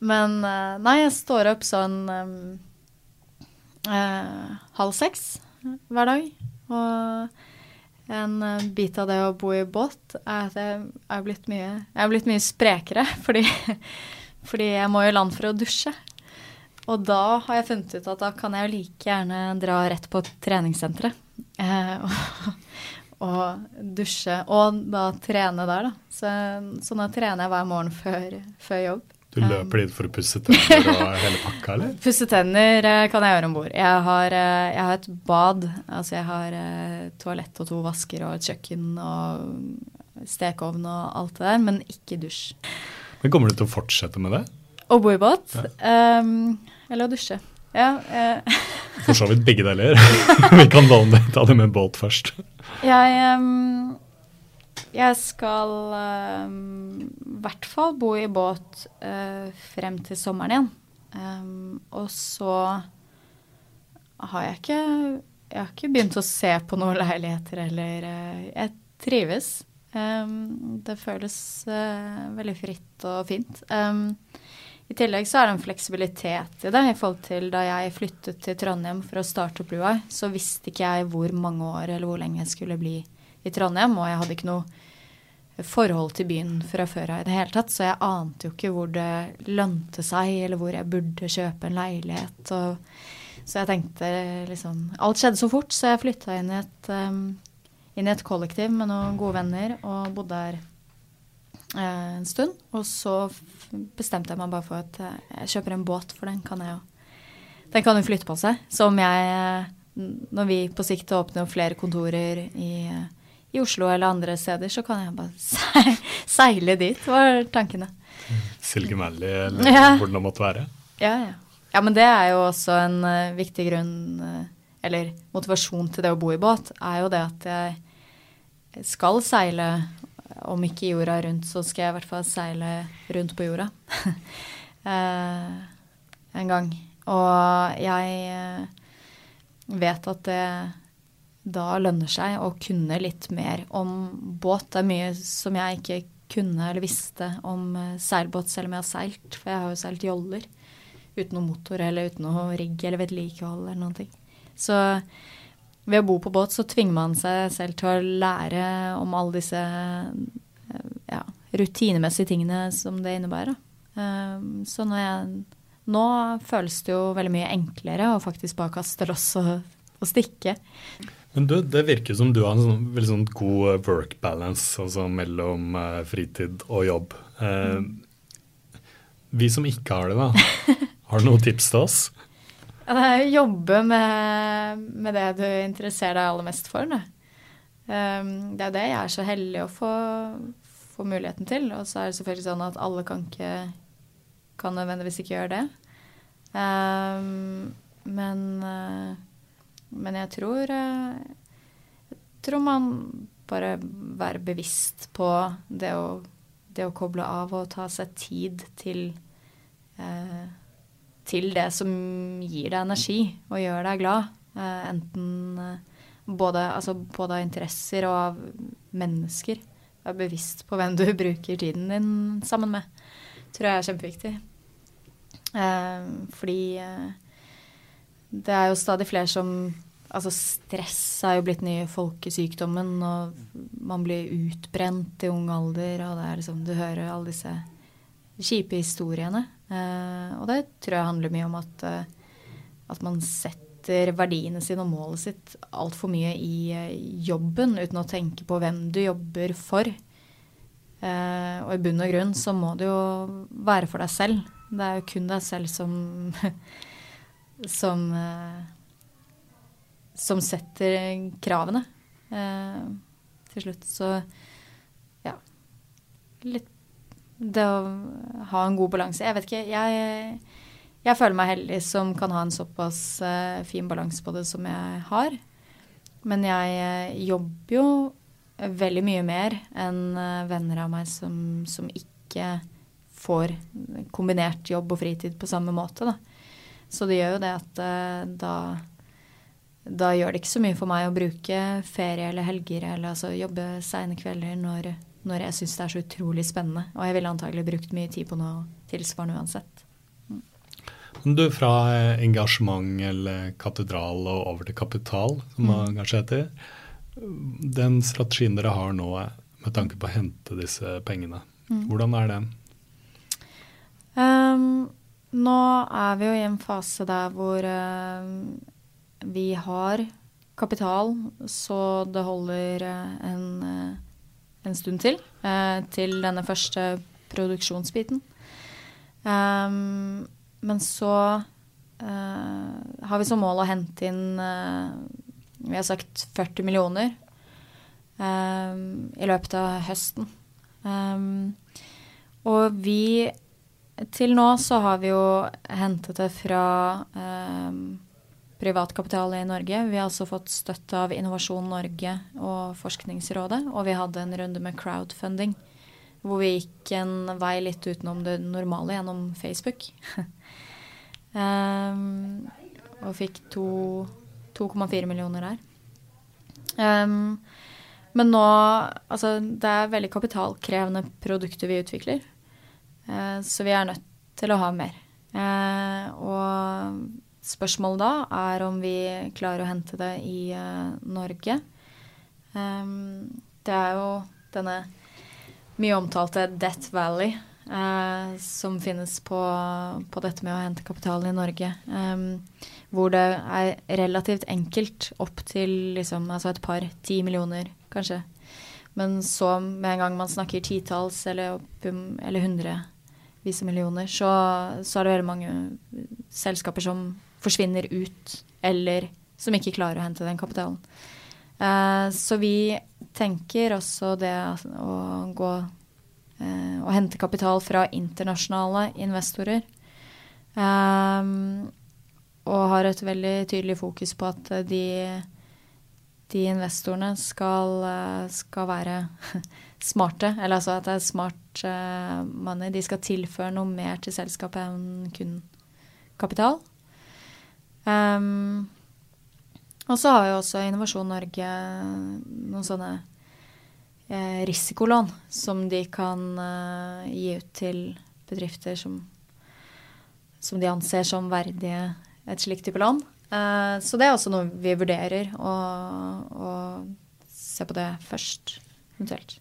men uh, nei, jeg står opp sånn um, uh, halv seks hver dag. Og en eh, bit av det å bo i båt er at jeg er blitt mye, er blitt mye sprekere. Fordi, fordi, jeg må jo land for å dusje. Og da har jeg funnet ut at da kan jeg like gjerne dra rett på treningssenteret. Eh, og, og, dusje. Og da trene der, da. Så, så nå trener jeg hver morgen før, før jobb. Du løper dit for å pusse tenner og hele pakka, eller? Pusse tenner eh, kan jeg gjøre om bord. Jeg, eh, jeg, har et bad. Altså jeg har eh, toalett og to vasker og et kjøkken og stekeovn og alt det der, men ikke dusj. Men Kommer du til å fortsette med det? Å bo i båt? Ja. Um, eller å dusje. Ja. eh. For så vidt begge deler. Vi kan ta det med båt først. Jeg... Um, jeg skal eh, i um, hvert fall bo i båt uh, frem til sommeren igjen. Um, og så har jeg ikke Jeg har ikke begynt å se på noen leiligheter eller uh, Jeg trives. Det føles uh, veldig fritt og fint. Um, I tillegg så er det en fleksibilitet i det. I forhold til da jeg flyttet til Trondheim for å starte opp Blue Eye, så visste ikke jeg hvor mange år eller hvor lenge jeg skulle bli i Trondheim, og jeg hadde ikke noe forhold til byen fra før av i det hele tatt, så jeg ante jo ikke hvor det lønte seg, eller hvor jeg burde kjøpe en leilighet. Og, så jeg tenkte liksom Alt skjedde så fort, så jeg flytta inn um, inn i et kollektiv med noen gode venner og bodde der eh, en stund. Og så bestemte jeg meg bare for at eh, jeg kjøper en båt, for den kan jeg jo Den kan jo flytte på seg. Så om jeg eh, Når vi på sikt åpner flere kontorer i, i Oslo eller andre steder, så kan jeg bare seile dit, var tankene. Silke Mally eller ja. hvordan det måtte være? Ja, ja. Ja, men det er jo også en uh, viktig grunn, uh, eller motivasjon til det å bo i båt, er jo det at jeg skal seile, om ikke jorda rundt, så skal jeg i hvert fall seile rundt på jorda eh, en gang. Og jeg eh, vet at det da lønner seg å kunne litt mer om båt. Det er mye som jeg ikke kunne eller visste om eh, seilbåt, selv om jeg har seilt. For jeg har jo seilt joller uten noe motor eller uten noe rigg eller vedlikehold eller noen ting. Så ved å bo på båt så tvinger man seg selv til å lære om alle disse eh, ja, rutinemessige tingene som det innebærer. Um, så jeg, nå føles det jo veldig mye enklere å faktisk bare kaste loss og, og stikke. Men du, Det virker som du har en sånn, veldig sånn god work balance altså mellom fritid og jobb. Mm. Vi som ikke har det, da, har du noen tips til oss? Ja, det er å jobbe med, med, det du interesserer deg aller mest for. Det, um, det er det jeg er så heldig å få, få, muligheten til. Og så er det selvfølgelig sånn at alle kan ikke kan nødvendigvis ikke gjøre det. Um, men, uh, men jeg tror uh, Jeg tror man bare være bevisst på det å, det å koble av og ta seg tid til uh, til det som gir deg energi og gjør deg glad. Eh, enten eh, både, altså både, av interesser og av mennesker. Vær bevisst på hvem du bruker tiden din sammen med. Tror jeg er kjempeviktig. Eh, fordi det er jo stadig flere som Altså stress er jo blitt nye folkesykdommen, og man blir utbrent i ung alder, og det er liksom Du hører alle disse kjipe historiene. Eh, og det tror jeg handler mye om at, eh, at man setter verdiene sine og målet sitt altfor mye i eh, jobben uten å tenke på hvem du jobber for. og i bunn og grunn så må det jo være for deg selv. Det er jo kun deg selv som som som setter kravene til slutt. Så ja Litt det å ha en god balanse. Jeg vet ikke. Jeg, jeg, føler meg heldig som kan ha en såpass uh, fin balanse på det som jeg har. Men jeg uh, jobber jo veldig mye mer enn uh, venner av meg som, som, ikke får kombinert jobb og fritid på samme måte. Da. Så det gjør jo det at da da gjør det ikke så mye for meg å bruke ferie eller helger eller altså jobbe seine kvelder når når jeg syns det er så utrolig spennende. Og jeg ville antagelig brukt mye tid på noe tilsvarende uansett. Mm. Du, fra engasjement eller katedral og over til kapital, som det mm. kanskje heter. Den strategien dere har nå med tanke på å hente disse pengene, mm. hvordan er det? Um, nå er vi jo i en fase der hvor uh, vi har kapital, så det holder en en stund til. Eh, til denne første produksjonsbiten. Um, men så uh, har vi som mål å hente inn uh, Vi har sagt 40 millioner um, i løpet av høsten. Um, og vi Til nå så har vi jo hentet det fra um, privatkapital i Norge. Vi har også fått støtte av Innovasjon Norge og Forskningsrådet. Og vi hadde en runde med crowdfunding hvor vi gikk en vei litt utenom det normale gjennom Facebook. um, og fikk 2,4 millioner der. Um, Men nå Altså, det er veldig kapitalkrevende produkter vi utvikler. Uh, så vi er nødt til å ha mer. Uh, og spørsmålet da er om vi klarer å hente det i uh, Norge. Um, det er jo denne mye omtalte Death Valley uh, som finnes på, på, dette med å hente kapital i Norge. Um, hvor det er relativt enkelt opp til liksom, altså et par, ti millioner kanskje. Men så med en gang man snakker titalls eller, eller hundrevis av millioner, så, så, er det veldig mange selskaper som forsvinner ut, eller som ikke klarer å hente den kapitalen. Uh, så vi tenker også det å gå uh, Å hente kapital fra internasjonale investorer. Um, og har et veldig tydelig fokus på at de de investorene skal, eh, skal, være smarte. Eller altså at det er smart money. De skal tilføre noe mer til selskapet enn kun kapital. Um, og så har jo også Innovasjon Norge noen sånne eh, risikolån som de kan eh, gi ut til bedrifter som, som de anser som verdige et slikt type lån. Eh, så det er også noe vi vurderer, å, å se på det først, eventuelt.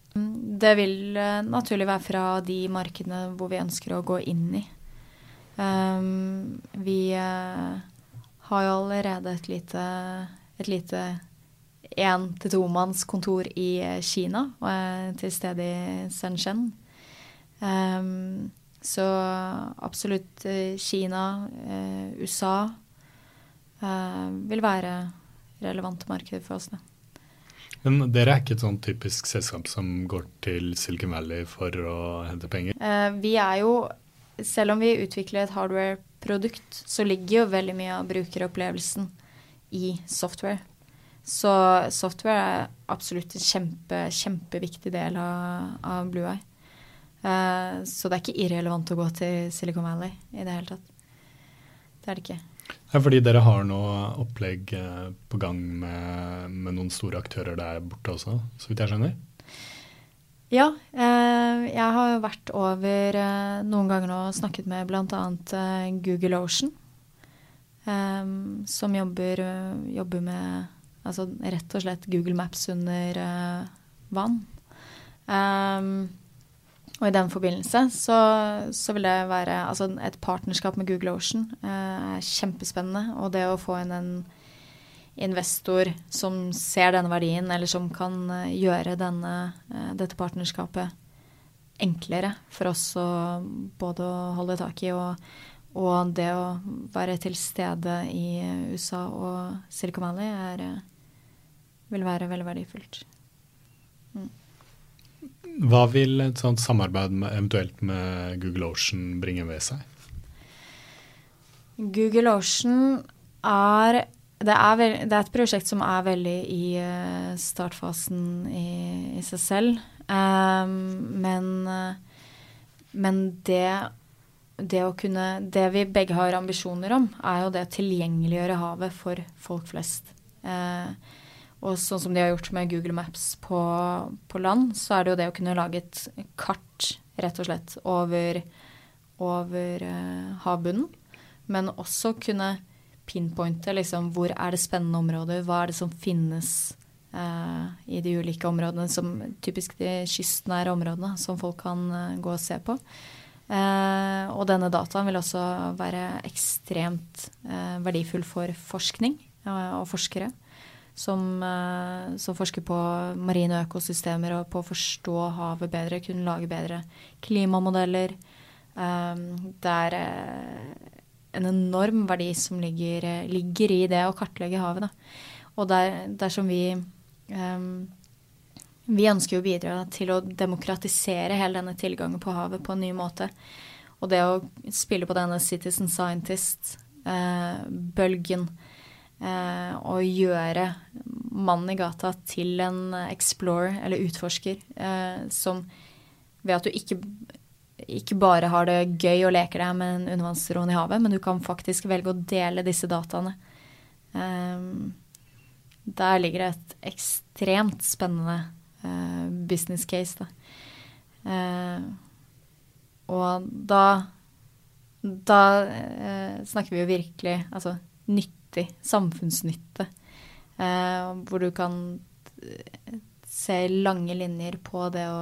Det vil uh, naturlig være fra de markedene hvor vi ønsker å gå inn i. Um, vi uh, har jo allerede et lite, et lite én- til tomannskontor i Kina og er til stede i Shenzhen. Um, så absolutt Kina, USA eh, vil være relevante markeder for oss. Det. Men dere er ikke et sånn typisk selskap som går til Silicon Valley for å hente penger? Eh, vi er jo, selv om vi utvikler et hardware-produkt, så ligger jo veldig mye av brukeropplevelsen i software. Så software er absolutt en kjempe, kjempeviktig del av, av Blue Eye. Uh, så det er ikke irrelevant å gå til Silicon Valley i det hele tatt. Det er det ikke. Ja, fordi dere har noe opplegg eh, på gang med, med, noen store aktører der borte også, så vidt jeg skjønner? Ja, eh, jeg har vært over eh, noen ganger og snakket med bl.a. Eh, Google Ocean, eh, som jobber, jobber, med altså rett og slett Google Maps under vann. Og i den forbindelse så, så, vil det være Altså et partnerskap med Google Ocean er kjempespennende. Og det å få inn en investor som ser denne verdien, eller som kan eh, gjøre denne, eh, dette partnerskapet enklere for oss å både å holde tak i og, og det å være til stede i USA og Silicon Valley er, vil være veldig verdifullt. Mm. Hva vil et sånt samarbeid med, eventuelt med Google Ocean bringe ved seg? Google Ocean er det er, veld, det er, et prosjekt som er veldig i uh, startfasen i, i, seg selv. Um, men, uh, men det, det å kunne Det vi begge har ambisjoner om, er jo det å tilgjengeliggjøre havet for folk flest. Uh, og sånn som de har gjort med Google Maps på, på, land, så er det jo det å kunne lage et kart, rett og slett, over, over havbunnen. Men også kunne pinpointe liksom hvor er det spennende områder, hva er det som finnes uh, i de ulike områdene, som typisk de kystnære områdene som folk kan uh, gå og se på. Uh, og denne dataen vil også være ekstremt verdifull for forskning og forskere som, uh, som, forsker på marine økosystemer og på å forstå havet bedre, kunne lage bedre klimamodeller. Det er en enorm verdi som ligger, ligger, i det å kartlegge havet. Da. Og der, dersom vi um, Vi ønsker å bidra til å demokratisere hele denne tilgangen på havet på en ny måte. Og det å spille på denne citizen scientist-bølgen uh, eh, og gjøre mannen i gata til en explorer, eller utforsker, eh, som ved at du ikke, ikke bare har det gøy og leker deg med en undervannsdrone i havet, men du kan faktisk velge å dele disse dataene. Um, der ligger det et ekstremt spennende uh, business case, da. Uh, og da da uh, snakker vi jo virkelig altså nyttig, samfunnsnytte. Eh, hvor du kan se lange linjer på det å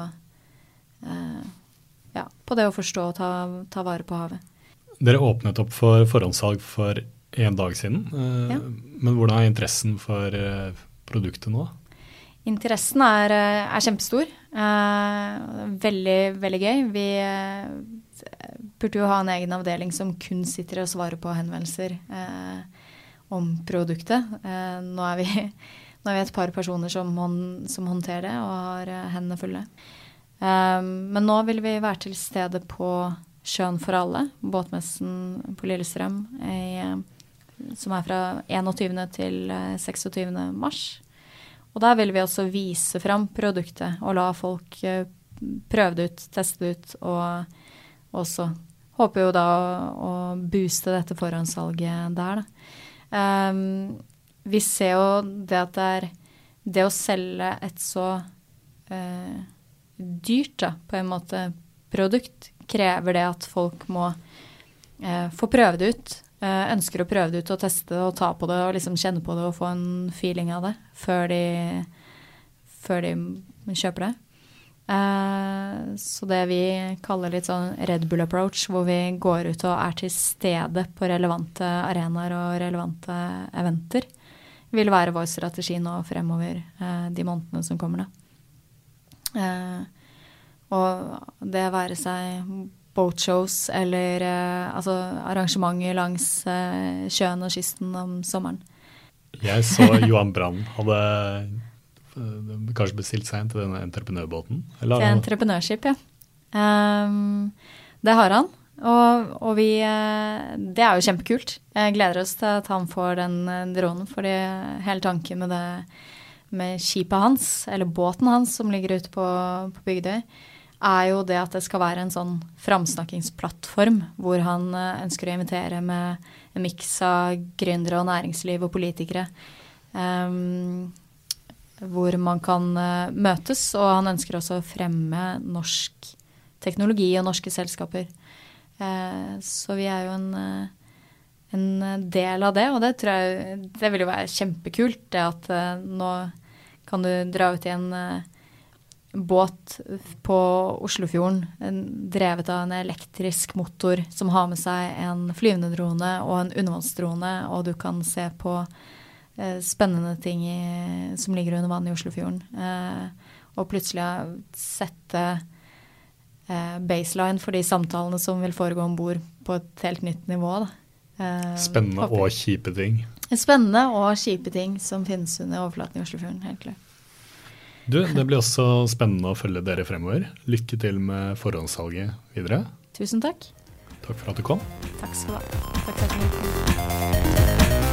ja, på det å forstå og ta, ta, vare på havet. Dere åpnet opp for forhåndssalg for en dag siden. Eh, ja. Men hvordan er interessen for eh, produktet nå? Interessen er, er kjempestor. veldig, veldig gøy. Vi burde jo ha en egen avdeling som kun sitter og svarer på henvendelser om produktet. nå, er vi, nå er vi et par personer som, hånd, som håndterer det og har hendene fulle. Um, men nå vil vi være til stede på Sjøen for alle, båtmessen på Lillestrøm, i, som er fra 21. til 26. Eh, mars. Og der vil vi også vise fram produktet og la folk uh, prøve det ut, teste det ut, og også håper jo da å, å booste dette forhåndssalget der, da. Um, vi ser jo det at det er det å selge et så uh, dyrt, da, på en måte, produkt, krever det at folk må eh, få prøve det ut. Eh, ønsker å prøve det ut og teste det og ta på det og liksom kjenne på det og få en feeling av det før de, før de kjøper det. Eh, så det vi kaller litt sånn Red Bull approach, hvor vi går ut og er til stede på relevante arenaer og relevante eventer, vil være vår strategi nå fremover eh, de månedene som kommer. da. Eh, og det være seg boatshows eller eh, altså arrangementer langs eh, sjøen og kysten om sommeren. Jeg så Johan Brann hadde kanskje bestilt seg en til denne entreprenørbåten? Eller? Til entreprenørskip, ja. Um, det har han. Og, og, vi Det er jo kjempekult. Jeg gleder oss til at han får den dronen, fordi hele tanken med det med skipet hans, eller båten hans som ligger ute på, på Bygdøy, er jo det at det skal være en sånn framsnakkingsplattform hvor han eh, ønsker å invitere med en miks av gründere og næringsliv og politikere. Um, hvor man kan uh, møtes, og han ønsker også å fremme norsk teknologi og norske selskaper. Uh, så vi er jo en, uh, en del av det, og det tror jeg det vil jo være kjempekult. Det at nå kan du dra ut i en uh, båt på Oslofjorden drevet av en elektrisk motor som har med seg en flyvende drone og en undervannsdrone, og du kan se på spennende ting i, som ligger under vann i Oslofjorden. Og plutselig sette baseline for de samtalene som vil foregå om bord på et helt nytt nivå. Da. Spennende og kjipe ting. Spennende og kjipe ting som finnes under overflaten i Oslofjorden. helt klart. Du, Det blir også spennende å følge dere fremover. Lykke til med forhåndssalget videre. Tusen takk. Takk for at du kom. Takk skal du ha. Takk for at du